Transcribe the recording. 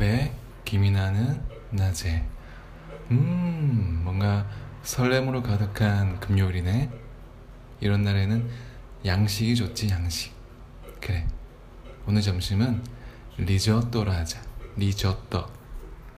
밥에 김이 나는 낮에. 음 뭔가 설렘으로 가득한 금요일이네. 이런 날에는 양식이 좋지 양식. 그래. 오늘 점심은 리조또라 하자. 리조또.